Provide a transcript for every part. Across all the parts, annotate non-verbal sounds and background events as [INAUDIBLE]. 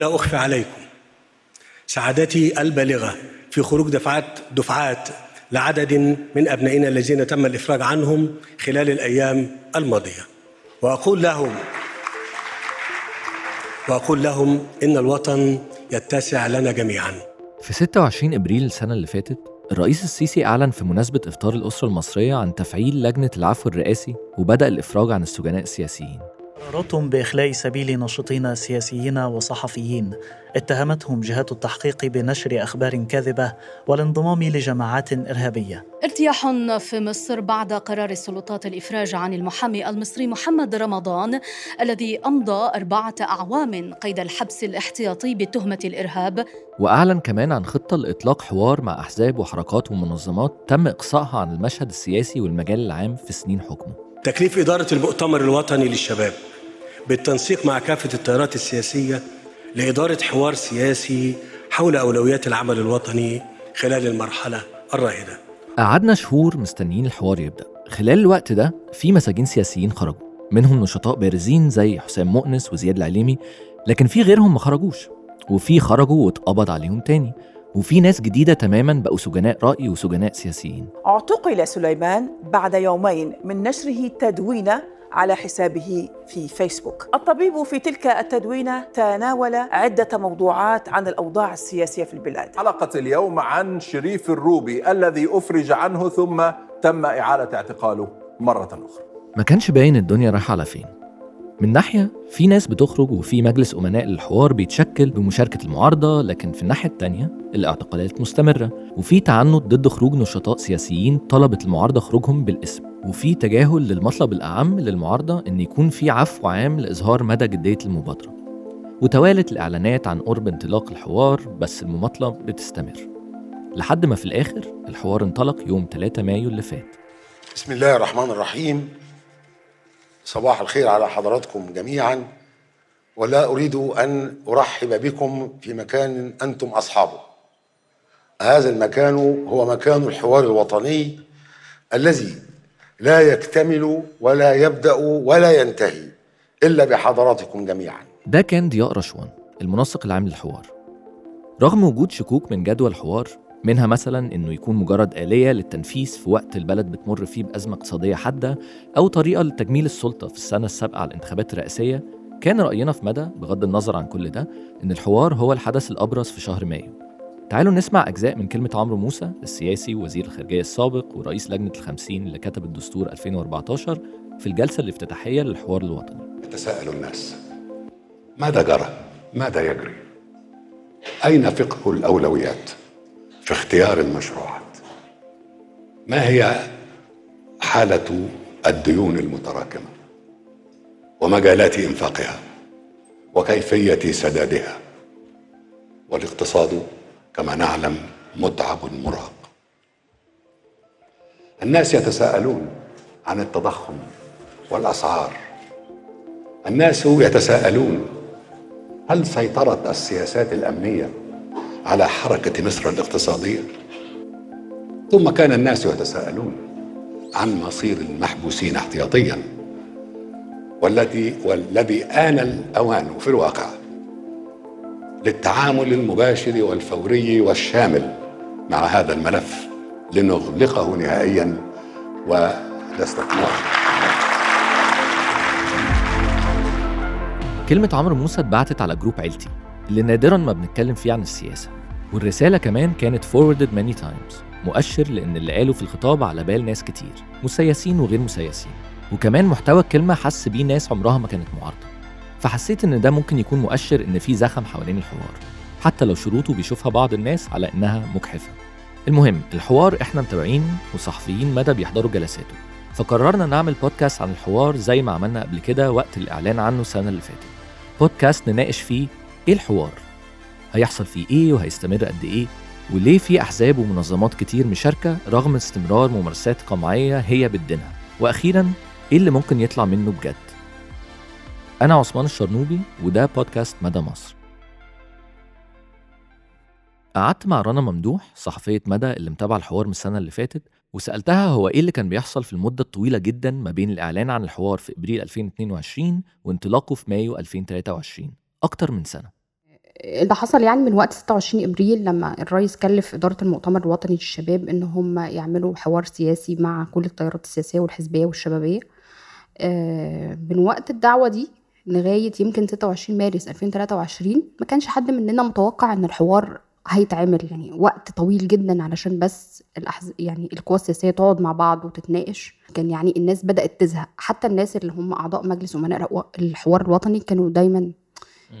لا أخفي عليكم. سعادتي البالغة في خروج دفعات دفعات لعدد من أبنائنا الذين تم الإفراج عنهم خلال الأيام الماضية. وأقول لهم وأقول لهم إن الوطن يتسع لنا جميعا. في 26 أبريل السنة اللي فاتت الرئيس السيسي أعلن في مناسبة إفطار الأسرة المصرية عن تفعيل لجنة العفو الرئاسي وبدأ الإفراج عن السجناء السياسيين. قراراتهم بإخلاء سبيل ناشطين سياسيين وصحفيين. اتهمتهم جهات التحقيق بنشر أخبار كاذبة والانضمام لجماعات إرهابية. ارتياح في مصر بعد قرار السلطات الإفراج عن المحامي المصري محمد رمضان الذي أمضى أربعة أعوام قيد الحبس الاحتياطي بتهمة الإرهاب. وأعلن كمان عن خطة لإطلاق حوار مع أحزاب وحركات ومنظمات تم إقصائها عن المشهد السياسي والمجال العام في سنين حكمه. تكليف إدارة المؤتمر الوطني للشباب. بالتنسيق مع كافة التيارات السياسية لإدارة حوار سياسي حول أولويات العمل الوطني خلال المرحلة الراهنة. قعدنا شهور مستنيين الحوار يبدأ. خلال الوقت ده في مساجين سياسيين خرجوا. منهم نشطاء بارزين زي حسام مؤنس وزياد العليمي لكن في غيرهم ما خرجوش. وفي خرجوا واتقبض عليهم تاني. وفي ناس جديدة تماما بقوا سجناء رأي وسجناء سياسيين اعتقل سليمان بعد يومين من نشره تدوينة على حسابه في فيسبوك. الطبيب في تلك التدوينة تناول عدة موضوعات عن الأوضاع السياسية في البلاد. حلقة اليوم عن شريف الروبي الذي أفرج عنه ثم تم إعادة اعتقاله مرة أخرى ما كانش باين الدنيا رايحة على فين من ناحية في ناس بتخرج وفي مجلس أمناء للحوار بيتشكل بمشاركة المعارضة لكن في الناحية التانية الاعتقالات مستمرة. وفي تعنت ضد خروج نشطاء سياسيين طلبت المعارضة خروجهم بالاسم. وفي تجاهل للمطلب الأعم للمعارضة إن يكون في عفو عام لإظهار مدى جدية المبادرة. وتوالت الإعلانات عن قرب انطلاق الحوار بس المماطلة بتستمر. لحد ما في الآخر الحوار انطلق يوم 3 مايو اللي فات. بسم الله الرحمن الرحيم. صباح الخير على حضراتكم جميعا ولا أريد أن أرحب بكم في مكان أنتم أصحابه. هذا المكان هو مكان الحوار الوطني الذي لا يكتمل ولا يبدأ ولا ينتهي إلا بحضراتكم جميعا. ده كان ضياء رشوان المنسق العام للحوار. رغم وجود شكوك من جدوى الحوار منها مثلا إنه يكون مجرد آلية للتنفيذ في وقت البلد بتمر فيه بأزمة اقتصادية حادة أو طريقة لتجميل السلطة في السنة السابقة على الانتخابات الرئاسية كان رأينا في مدى بغض النظر عن كل ده إن الحوار هو الحدث الأبرز في شهر مايو تعالوا نسمع أجزاء من كلمة عمرو موسى السياسي وزير الخارجية السابق ورئيس لجنة الخمسين اللي كتب الدستور 2014 في الجلسة الافتتاحية للحوار الوطني يتساءل الناس ماذا جرى؟ ماذا يجري؟ أين فقه الأولويات في اختيار المشروعات؟ ما هي حالة الديون المتراكمة؟ ومجالات إنفاقها؟ وكيفية سدادها؟ والاقتصاد كما نعلم متعب مرهق الناس يتساءلون عن التضخم والأسعار الناس يتساءلون هل سيطرت السياسات الأمنية على حركة مصر الاقتصادية. ثم كان الناس يتساءلون عن مصير المحبوسين احتياطيا والذي والذي آن الأوان في الواقع للتعامل المباشر والفوري والشامل مع هذا الملف لنغلقه نهائيا والاستثمار كلمة عمرو موسى اتبعتت على جروب عيلتي. اللي نادرا ما بنتكلم فيه عن السياسة. والرسالة كمان كانت forwarded many times مؤشر لأن اللي قاله في الخطاب على بال ناس كتير مسيسين وغير مسيسين. وكمان محتوى الكلمة حس بيه ناس عمرها ما كانت معارضة. فحسيت إن ده ممكن يكون مؤشر إن في زخم حوالين الحوار حتى لو شروطه بيشوفها بعض الناس على إنها مجحفة. المهم الحوار إحنا متابعين وصحفيين مدى بيحضروا جلساته. فقررنا نعمل بودكاست عن الحوار زي ما عملنا قبل كده وقت الإعلان عنه السنة اللي فاتت. بودكاست نناقش فيه إيه الحوار؟ هيحصل فيه إيه وهيستمر قد إيه؟ وليه في أحزاب ومنظمات كتير مشاركة رغم استمرار ممارسات قمعية هي بتدينها؟ وأخيرا إيه اللي ممكن يطلع منه بجد؟ أنا عثمان الشرنوبي وده بودكاست مدى مصر. قعدت مع رنا ممدوح صحفية مدى اللي متابعة الحوار من السنة اللي فاتت وسألتها هو إيه اللي كان بيحصل في المدة الطويلة جدا ما بين الإعلان عن الحوار في إبريل 2022 وانطلاقه في مايو 2023 أكتر من سنة. اللي حصل يعني من وقت 26 إبريل لما الرئيس كلف إدارة المؤتمر الوطني للشباب إن هم يعملوا حوار سياسي مع كل التيارات السياسية والحزبية والشبابية. آه، من وقت الدعوة دي لغاية يمكن 26 مارس 2023 ما كانش حد مننا متوقع إن الحوار هيتعمل. يعني وقت طويل جدا علشان بس الأحز... يعني القوى السياسية تقعد مع بعض وتتناقش. كان يعني الناس بدأت تزهق. حتى الناس اللي هم أعضاء مجلس أمناء الحوار الوطني كانوا دايما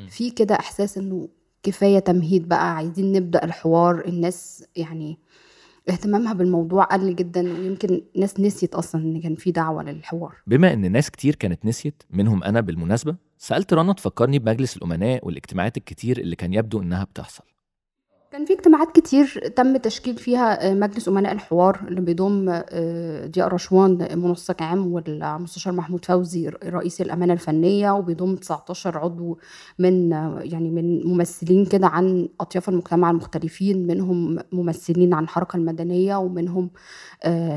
في كده إحساس إنه كفاية تمهيد بقى عايزين نبدأ الحوار. الناس يعني اهتمامها بالموضوع قل جدا ويمكن ناس نسيت أصلا إن كان في دعوة للحوار. بما إن ناس كتير كانت نسيت منهم أنا بالمناسبة سألت رنا تفكرني بمجلس الأمناء والإجتماعات الكتير اللي كان يبدو إنها بتحصل. كان في اجتماعات كتير تم تشكيل فيها آه، مجلس أمناء الحوار اللي بيضم آه، ضياء رشوان منسق عام والمستشار محمود فوزي رئيس الأمانة الفنية وبيضم 19 عضو من آه، يعني من ممثلين كده عن أطياف المجتمع المختلفين منهم ممثلين عن الحركة المدنية ومنهم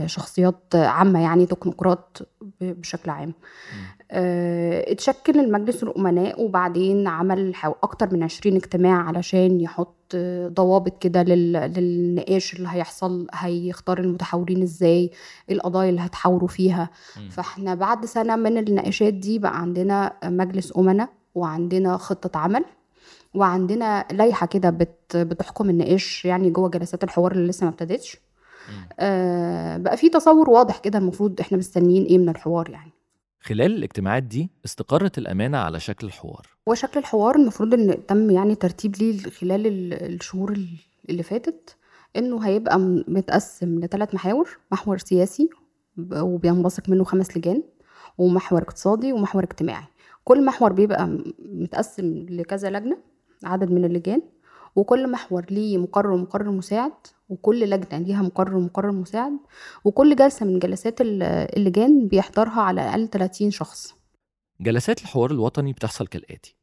شخصيات عامة يعني تكنوقراط بشكل عام. اتشكل المجلس الأمناء وبعدين عمل أكتر من 20 اجتماع علشان يحط ضوابط كده للنقاش اللي هيحصل هيختار المتحاورين إزاي القضايا اللي هتحاوروا فيها. م. فاحنا بعد سنة من النقاشات دي بقى عندنا مجلس امنا وعندنا خطة عمل وعندنا لائحة كده بت بتحكم النقاش يعني جوه جلسات الحوار اللي لسه ما ابتدتش. آه بقى في تصور واضح كده المفروض إحنا مستنيين إيه من الحوار يعني. خلال الاجتماعات دي استقرت الأمانة على شكل الحوار. وشكل الحوار المفروض إن تم يعني ترتيب ليه خلال الشهور اللي فاتت إنه هيبقى متقسم لثلاث محاور محور سياسي وبينبثق منه خمس لجان ومحور اقتصادي ومحور اجتماعي. كل محور بيبقى متقسم لكذا لجنة عدد من اللجان وكل محور ليه مقرر ومقرر مساعد وكل لجنة ليها مقرر ومقرر مساعد وكل جلسة من جلسات اللجان بيحضرها على الأقل 30 شخص. جلسات الحوار الوطني بتحصل كالآتي.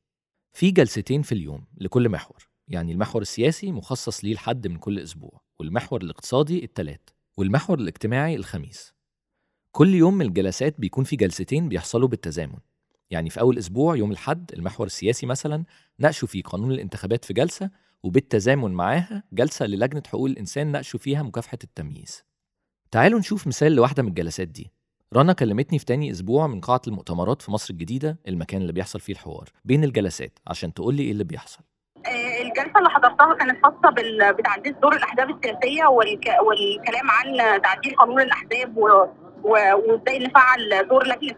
في جلستين في اليوم لكل محور يعني المحور السياسي مخصص ليه لحد من كل أسبوع والمحور الاقتصادي التلات والمحور الاجتماعي الخميس. كل يوم من الجلسات بيكون في جلستين بيحصلوا بالتزامن. يعني في أول أسبوع يوم الحد المحور السياسي مثلا ناقشوا فيه قانون الانتخابات في جلسة وبالتزامن معاها جلسة للجنة حقوق الإنسان ناقشوا فيها مكافحة التمييز. تعالوا نشوف مثال لواحدة من الجلسات دي. رنا كلمتني في تاني أسبوع من قاعة المؤتمرات في مصر الجديدة المكان اللي بيحصل فيه الحوار بين الجلسات عشان تقول لي إيه اللي بيحصل. آه، الجلسة اللي حضرتها كانت خاصة بتعديل دور الأحزاب السياسية والكلام عن تعديل قانون الأحزاب وإزاي نفعل دور لجنة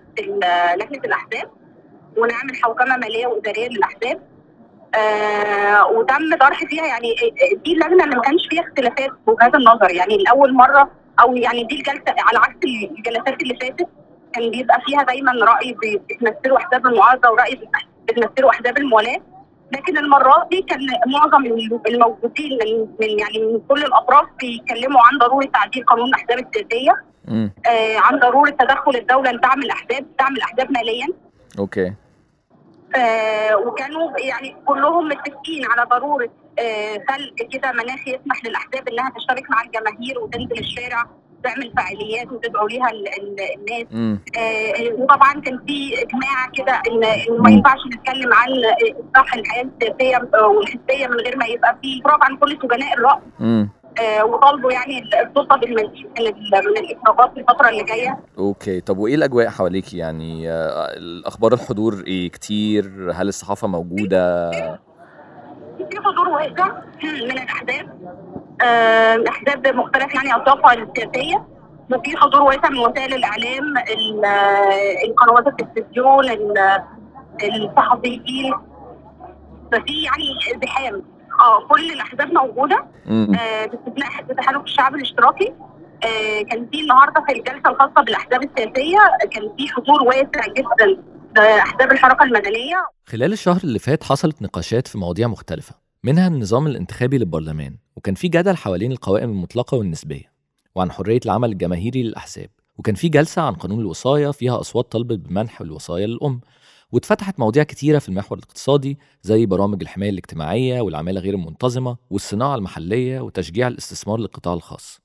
لجنة الأحزاب ونعمل حوكمة مالية وإدارية للأحزاب. آه وتم طرح فيها يعني دي اللجنه اللي ما كانش فيها اختلافات وجهات النظر. يعني لاول مرة أو يعني دي الجلسة على عكس الجلسات اللي فاتت كان بيبقى فيها دايما رأي بتمثله أحزاب المعارضة ورأي بتمثله أحزاب الموالاه. لكن المرات دي كان معظم الموجودين من, من يعني من كل الأطراف بيتكلموا عن ضروره تعديل قانون الأحزاب السياسيه آه عن ضروره تدخل الدولة لدعم الأحزاب دعم الأحزاب ماليا. أوكي. آه وكانوا يعني كلهم متفقين على ضرورة آه خلق كده مناخ يسمح للأحزاب إنها تشترك مع الجماهير وتنزل الشارع تعمل فعاليات وتدعو ليها الناس. آه وطبعا كان في إجماع كده ان ما ينفعش نتكلم عن إصلاح الحياة السياسية والحزبيه من غير ما يبقى في اعتراف عن كل سجناء الرأي. آه وطالبوا يعني السلطه بالمزيد من من الافراجات في الفترة اللي جاية. أوكي. طب وإيه الأجواء حواليكي؟ يعني آه الأخبار الحضور إيه؟ كتير؟ هل الصحافة موجودة؟ في حضور واسع من الأحزاب. آه أحزاب مختلف يعني اطرافها السياسية. وفي حضور واسع من وسائل الإعلام القنوات التلفزيون الصحفيين. ففي يعني ازدحام آه كل الاحزاب موجودة. آه باستثناء حزب تحالف الشعب الاشتراكي. آه كان في النهارده في الجلسة الخاصة بالأحزاب السياسية كان في حضور واسع جدا أحزاب الحركة المدنية. خلال الشهر اللي فات حصلت نقاشات في مواضيع مختلفة منها النظام الانتخابي للبرلمان وكان في جدل حوالين القوائم المطلقة والنسبية وعن حرية العمل الجماهيري للأحزاب وكان في جلسة عن قانون الوصاية فيها أصوات طلبت بمنح الوصاية للأم واتفتحت مواضيع كتيرة في المحور الاقتصادي زي برامج الحماية الاجتماعية والعمالة غير المنتظمة والصناعة المحلية وتشجيع الاستثمار للقطاع الخاص.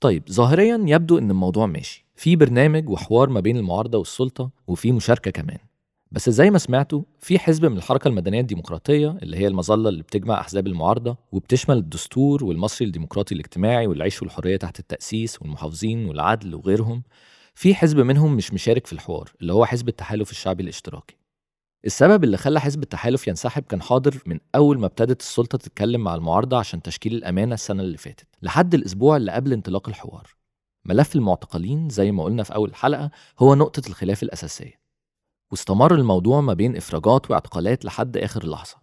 طيب ظاهريا يبدو إن الموضوع ماشي. في برنامج وحوار ما بين المعارضة والسلطة وفي مشاركة كمان. بس زي ما سمعتوا في حزب من الحركة المدنية الديمقراطية اللي هي المظلة اللي بتجمع أحزاب المعارضة وبتشمل الدستور والمصري الديمقراطي الاجتماعي والعيش والحرية تحت التأسيس والمحافظين والعدل وغيرهم في حزب منهم مش مشارك في الحوار اللي هو حزب التحالف الشعبي الاشتراكي. السبب اللي خلى حزب التحالف ينسحب كان حاضر من أول ما ابتدت السلطة تتكلم مع المعارضة عشان تشكيل الأمانة السنة اللي فاتت لحد الأسبوع اللي قبل انطلاق الحوار. ملف المعتقلين زي ما قلنا في أول الحلقة هو نقطة الخلاف الأساسية. واستمر الموضوع ما بين إفراجات واعتقالات لحد آخر لحظة.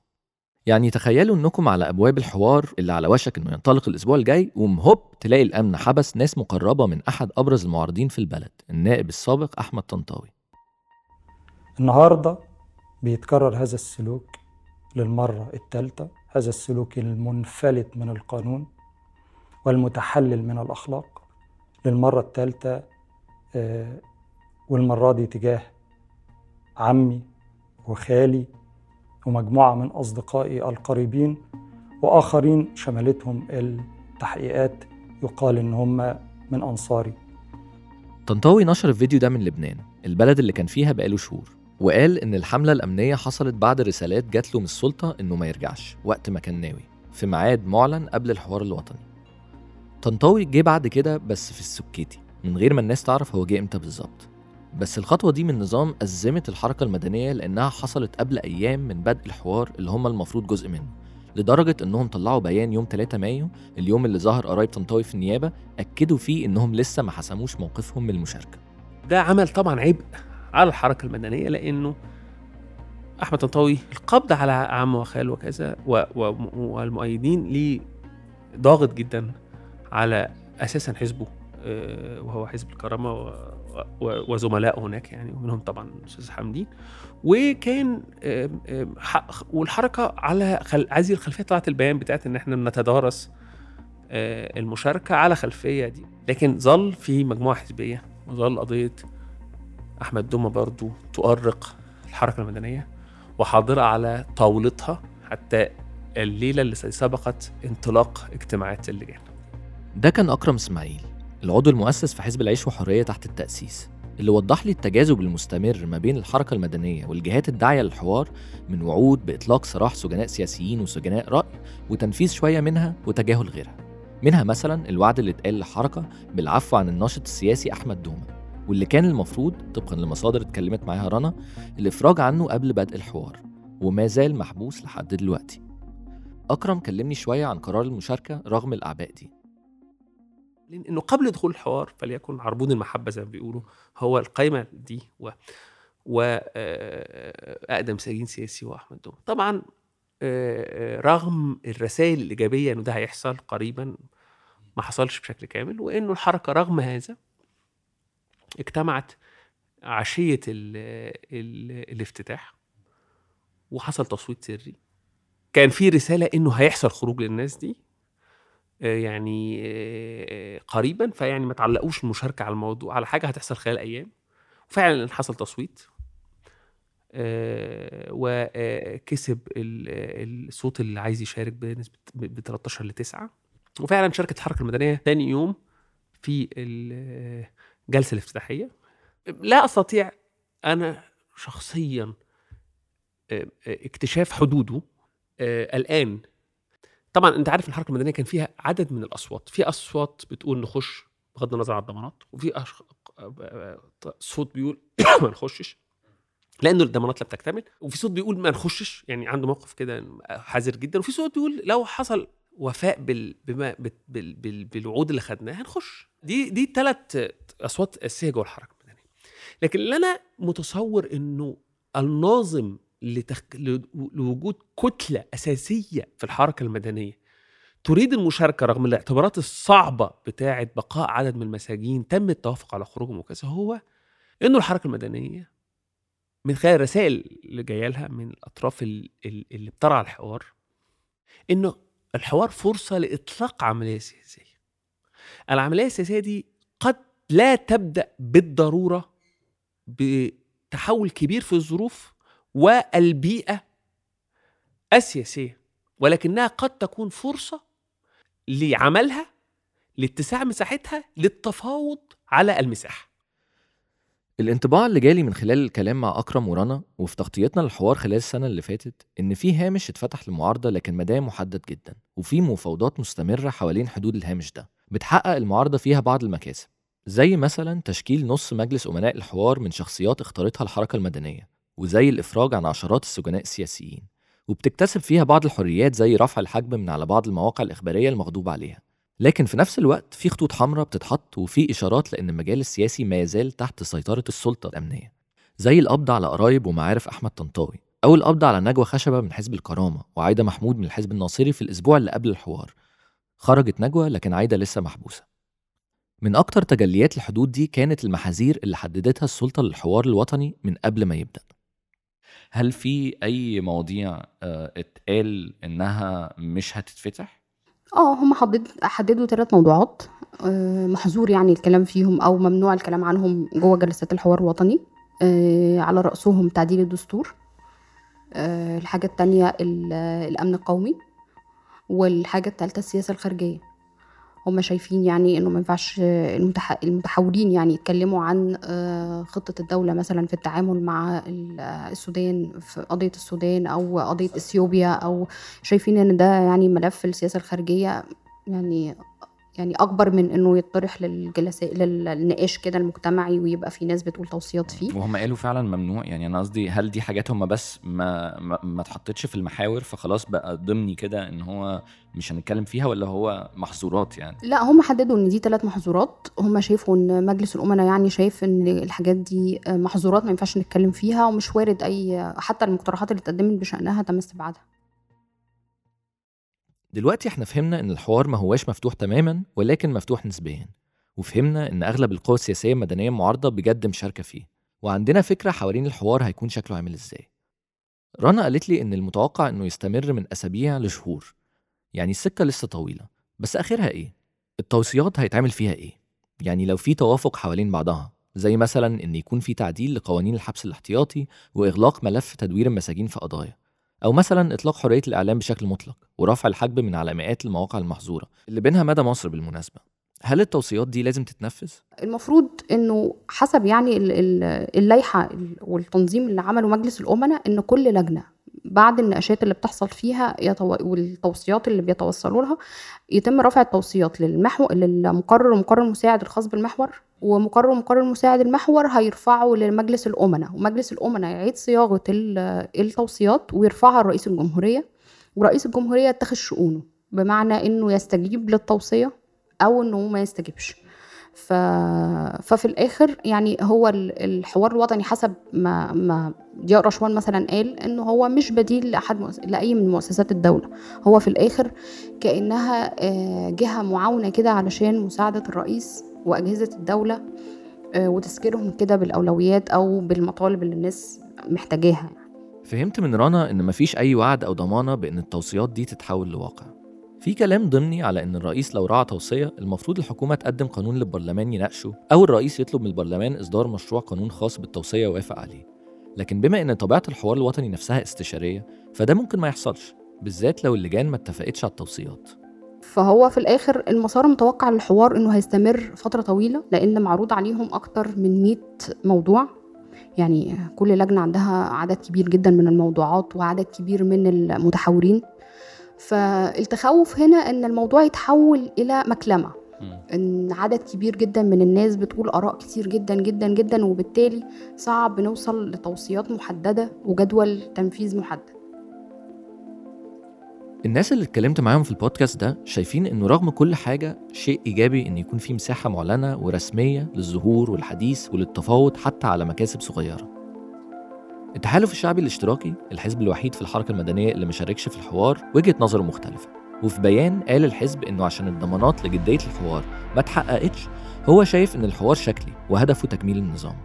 يعني تخيلوا إنكم على أبواب الحوار اللي على وشك إنه ينطلق الأسبوع الجاي ومهوب تلاقي الأمن حبس ناس مقربة من أحد أبرز المعارضين في البلد النائب السابق أحمد طنطاوي. النهارده بيتكرر هذا السلوك للمرة الثالثة هذا السلوك المنفلت من القانون والمتحلل من الأخلاق للمرة الثالثة آه، والمرة دي تجاه عمي وخالي ومجموعة من أصدقائي القريبين وآخرين شملتهم التحقيقات يقال إن هم من أنصاري. طنطاوي نشر الفيديو ده من لبنان البلد اللي كان فيها بقاله شهور. وقال إن الحملة الأمنية حصلت بعد رسالات جات له من السلطة إنه ما يرجعش وقت ما كان ناوي في ميعاد معلن قبل الحوار الوطني. طنطاوي جه بعد كده بس في السكيتي من غير ما الناس تعرف هو جه إمتى بالظبط. بس الخطوة دي من نظام أزمت الحركة المدنية لأنها حصلت قبل أيام من بدء الحوار اللي هم المفروض جزء منه لدرجة إنهم طلعوا بيان يوم 3 مايو اليوم اللي ظهر قرايب طنطاوي في النيابة أكدوا فيه إنهم لسه ما حسموش موقفهم من المشاركة ده عمل طبعا عبء على الحركة المدنية لأنه أحمد طنطاوي القبض على عمه وخاله وكذا والمؤيدين ليه ضاغط جدا على أساسا حزبه آه، وهو حزب و- وزملائه هناك يعني ومنهم طبعا الأستاذ حمدين وكان والحركة على. هذه الخلفية طلعت البيان بتاعت إن إحنا بنتدارس آه، المشاركة على خلفية دي لكن ظل في مجموعة حزبية وظل قضية أحمد دومة برضو تؤرق الحركة المدنية وحاضرة على طاولتها حتى الليلة اللي سبقت انطلاق اجتماعات اللجان. ده كان أكرم إسماعيل العضو المؤسس في حزب العيش وحرية تحت التأسيس اللي وضح لي التجاذب المستمر ما بين الحركة المدنية والجهات الداعية للحوار من وعود بإطلاق سراح سجناء سياسيين وسجناء رأي وتنفيذ شوية منها وتجاهل غيرها منها مثلا الوعد اللي اتقال للحركة بالعفو عن الناشط السياسي أحمد دومة واللي كان المفروض طبقا لمصادر اتكلمت معاها رنا الإفراج عنه قبل بدء الحوار وما زال محبوس لحد دلوقتي. أكرم كلمني شوية عن قرار المشاركة رغم الأعباء دي. لأنه قبل دخول الحوار فليكن عربون المحبة زي ما بيقولوا هو القائمه دي و و آه، أقدم سجين سياسي هو أحمد دوم. طبعا آه، آه، رغم الرسائل الإيجابية إنه ده هيحصل قريبا ما حصلش بشكل كامل وإنه الحركة رغم هذا اجتمعت عشية ال ال الافتتاح وحصل تصويت سري. كان في رسالة إنه هيحصل خروج للناس دي آه، يعني آه، قريبا فيعني ما تعلقوش المشاركه على الموضوع على حاجة هتحصل خلال أيام. وفعلا حصل تصويت آه، وكسب ال- الصوت اللي عايز يشارك بنسبة ب 13 ل 9 وفعلا شاركت الحركة المدنية ثاني يوم في الجلسه الافتتاحية؟ لا أستطيع. أنا شخصيا آه، آه، اكتشاف حدوده آه، الآن. طبعا أنت عارف الحركة المدنية كان فيها عدد من الأصوات. في أصوات بتقول نخش بغض النظر عن الضمانات وفي. صوت بيقول [COUGHS] ما نخشش لأنه الضمانات لا بتكتمل وفي صوت بيقول ما نخشش. يعني عنده موقف كده حذر جدا وفي صوت بيقول لو حصل وفاء بال... بما بال... بال... بال... بالوعود اللي خدناها هنخش. دي دي ثلاث أصوات أساسية جوه الحركة المدنية. لكن اللي أنا متصور إنه الناظم لتخ... لوجود كتلة أساسية في الحركة المدنية تريد المشاركة رغم الاعتبارات الصعبة بتاعة بقاء عدد من المساجين تم التوافق على خروجهم وكذا هو إنه الحركة المدنية من خلال الرسائل اللي جاية لها من الأطراف ال- ال- اللي بترعى الحوار إنه الحوار فرصة لإطلاق عملية سياسية. العملية السياسية دي قد لا تبدأ بالضرورة بتحول كبير في الظروف والبيئة السياسية ولكنها قد تكون فرصة لعملها لاتساع مساحتها للتفاوض على المساحة الانطباع اللي جالي من خلال الكلام مع أكرم ورنا وفي تغطيتنا للحوار خلال السنة اللي فاتت إن في هامش اتفتح للمعارضة لكن مداه محدد جدا وفي مفاوضات مستمرة حوالين حدود الهامش ده. بتحقق المعارضة فيها بعض المكاسب زي مثلا تشكيل نص مجلس أمناء الحوار من شخصيات اختارتها الحركة المدنية وزي الإفراج عن عشرات السجناء السياسيين وبتكتسب فيها بعض الحريات زي رفع الحجب من على بعض المواقع الإخبارية المغضوب عليها. لكن في نفس الوقت في خطوط حمراء بتتحط وفي إشارات لأن المجال السياسي ما يزال تحت سيطرة السلطة الأمنية زي القبض على قرايب ومعارف أحمد طنطاوي أو القبض على نجوى خشبة من حزب الكرامة وعايدة محمود من الحزب الناصري في الأسبوع اللي قبل الحوار. خرجت نجوى لكن عايدة لسه محبوسة. من أكتر تجليات الحدود دي كانت المحاذير اللي حددتها السلطة للحوار الوطني من قبل ما يبدأ. هل في أي مواضيع آه، اتقال إنها مش هتتفتح؟ آه هم حدد حددوا ثلاث موضوعات آه، محظور يعني الكلام فيهم أو ممنوع الكلام عنهم جوه جلسات الحوار الوطني آه، على رأسهم تعديل الدستور آه، الحاجة التانية ال- الأمن القومي والحاجة التالتة السياسة الخارجية. هم شايفين يعني إنه ما ينفعش المتح... المتحولين يعني يتكلموا عن آه، خطة الدولة مثلا في التعامل مع ال- السودان في قضية السودان أو قضية إثيوبيا أو شايفين إن ده يعني ملف السياسة الخارجية يعني يعني أكبر من إنه يطرح للجلساء للنقاش كده المجتمعي ويبقى في ناس بتقول توصيات فيه. وهم قالوا فعلا ممنوع. يعني أنا قصدي هل دي حاجات هم بس ما ما, ما اتحطتش في المحاور فخلاص بقى ضمني كده إن هو مش هنتكلم فيها ولا هو محظورات يعني؟ لا هم حددوا إن دي ثلاث محظورات. هم شايفوا إن مجلس الامناء يعني شايف إن الحاجات دي محظورات ما ينفعش نتكلم فيها ومش وارد أي حتى المقترحات اللي اتقدمت بشأنها تم استبعادها. دلوقتي إحنا فهمنا إن الحوار ما هواش مفتوح تماما ولكن مفتوح نسبيا. وفهمنا إن أغلب القوى السياسية المدنية المعارضه بجد مشاركة فيه. وعندنا فكرة حوالين الحوار هيكون شكله عامل إزاي. رنا قالت لي إن المتوقع إنه يستمر من أسابيع لشهور. يعني السكة لسه طويلة. بس آخرها إيه؟ التوصيات هيتعمل فيها إيه؟ يعني لو في توافق حوالين بعضها زي مثلا إن يكون في تعديل لقوانين الحبس الاحتياطي وإغلاق ملف تدوير المساجين في قضايا. أو مثلا إطلاق حرية الإعلام بشكل مطلق ورفع الحجب من على مئات المواقع المحظورة اللي بينها مدى مصر بالمناسبة هل التوصيات دي لازم تتنفذ؟ المفروض إنه حسب يعني ال- ال- اللائحة والتنظيم اللي عمله مجلس الأمناء إن كل لجنة بعد النقاشات اللي بتحصل فيها. والتوصيات اللي بيتوصلوا لها يتم رفع التوصيات للمحور للمقرر ومقرر مساعد الخاص بالمحور ومقرر ومقرر مساعد المحور هيرفعوا لمجلس الأمناء ومجلس الأمناء يعيد صياغة ال- التوصيات ويرفعها لرئيس الجمهورية ورئيس الجمهورية يتخذ شؤونه بمعنى إنه يستجيب للتوصية أو إنه ما يستجيبش. ف... ففي الآخر يعني هو ال- الحوار الوطني حسب ما ما ضياء رشوان مثلا قال إنه هو مش بديل لأحد مؤس... لأي من مؤسسات الدولة. هو في الآخر كأنها آه، جهة معاونة كده علشان مساعدة الرئيس وأجهزة الدولة آه، وتذكيرهم كده بالأولويات أو بالمطالب اللي الناس محتاجاها. فهمت من رنا إن مفيش أي وعد أو ضمانة بإن التوصيات دي تتحول لواقع. في كلام ضمني على إن الرئيس لو راعى توصية المفروض الحكومة تقدم قانون للبرلمان يناقشه أو الرئيس يطلب من البرلمان إصدار مشروع قانون خاص بالتوصية ويوافق عليه. لكن بما إن طبيعة الحوار الوطني نفسها استشارية فده ممكن ما يحصلش بالذات لو اللجان ما اتفقتش على التوصيات. فهو في الآخر المسار المتوقع للحوار إنه هيستمر فترة طويلة لأن معروض عليهم أكتر من 100 موضوع. يعني كل لجنة عندها عدد كبير جدا من الموضوعات وعدد كبير من المتحاورين فالتخوف هنا إن الموضوع يتحول إلى مكلمة. إن عدد كبير جدا من الناس بتقول آراء كتير جدا جدا جدا وبالتالي صعب نوصل لتوصيات محددة وجدول تنفيذ محدد. الناس اللي اتكلمت معاهم في البودكاست ده شايفين إنه رغم كل حاجة شيء إيجابي إن يكون في مساحة معلنة ورسمية للظهور والحديث وللتفاوض حتى على مكاسب صغيرة. التحالف الشعبي الاشتراكي الحزب الوحيد في الحركة المدنية اللي مشاركش في الحوار وجهة نظره مختلفة وفي بيان قال الحزب إنه عشان الضمانات لجدية الحوار ما اتحققتش هو شايف إن الحوار شكلي وهدفه تكميل النظام.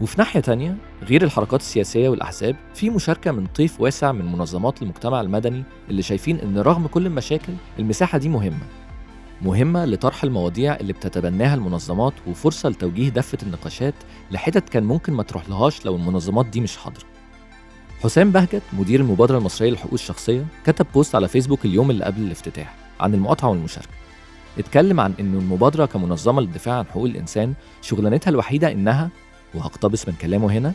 وفي ناحية تانية غير الحركات السياسية والأحزاب في مشاركة من طيف واسع من منظمات المجتمع المدني اللي شايفين إن رغم كل المشاكل المساحة دي مهمة. مهمة لطرح المواضيع اللي بتتبناها المنظمات وفرصة لتوجيه دفة النقاشات لحتت كان ممكن ما تروح لهاش لو المنظمات دي مش حاضرة. حسام بهجت مدير المبادرة المصرية للحقوق الشخصية كتب بوست على فيسبوك اليوم اللي قبل الافتتاح عن المقاطعة والمشاركة. اتكلم عن إنه المبادرة كمنظمة للدفاع عن حقوق الإنسان شغلانتها الوحيدة إنها وهقتبس من كلامه هنا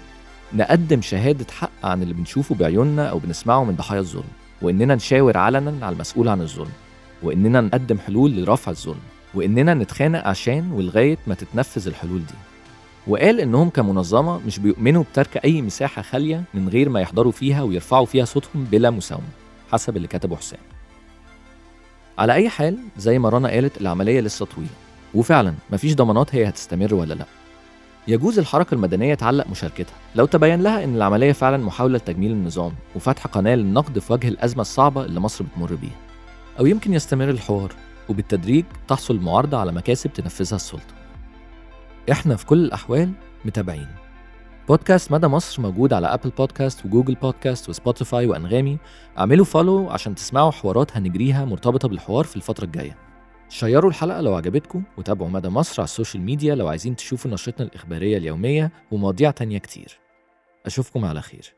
نقدم شهادة حق عن اللي بنشوفه بعيوننا أو بنسمعه من ضحايا الظلم وإننا نشاور علنا على المسؤول عن الظلم وإننا نقدم حلول لرفع الظلم وإننا نتخانق عشان ولغاية ما تتنفذ الحلول دي. وقال إنهم كمنظمة مش بيؤمنوا بترك أي مساحة خالية من غير ما يحضروا فيها ويرفعوا فيها صوتهم بلا مساومة حسب اللي كتبه حسام. على أي حال زي ما رنا قالت العملية لسه طويلة وفعلا مفيش ضمانات هي هتستمر ولا لأ. يجوز الحركة المدنية تعلق مشاركتها. لو تبين لها إن العملية فعلا محاولة لتجميل النظام وفتح قناة للنقد في وجه الأزمة الصعبة اللي مصر بتمر بيها. أو يمكن يستمر الحوار وبالتدريج تحصل المعارضة على مكاسب تنفذها السلطة. إحنا في كل الأحوال متابعين. بودكاست مدى مصر موجود على أبل Podcasts و Google Podcasts وسبوتيفاي وأنغامي. اعملوا follow عشان تسمعوا حوارات هنجريها مرتبطة بالحوار في الفترة الجاية. شيروا الحلقة لو عجبتكم وتابعوا مدى مصر على ال social media لو عايزين تشوفوا نشرتنا الإخبارية اليومية ومواضيع تانية كتير. أشوفكم على خير.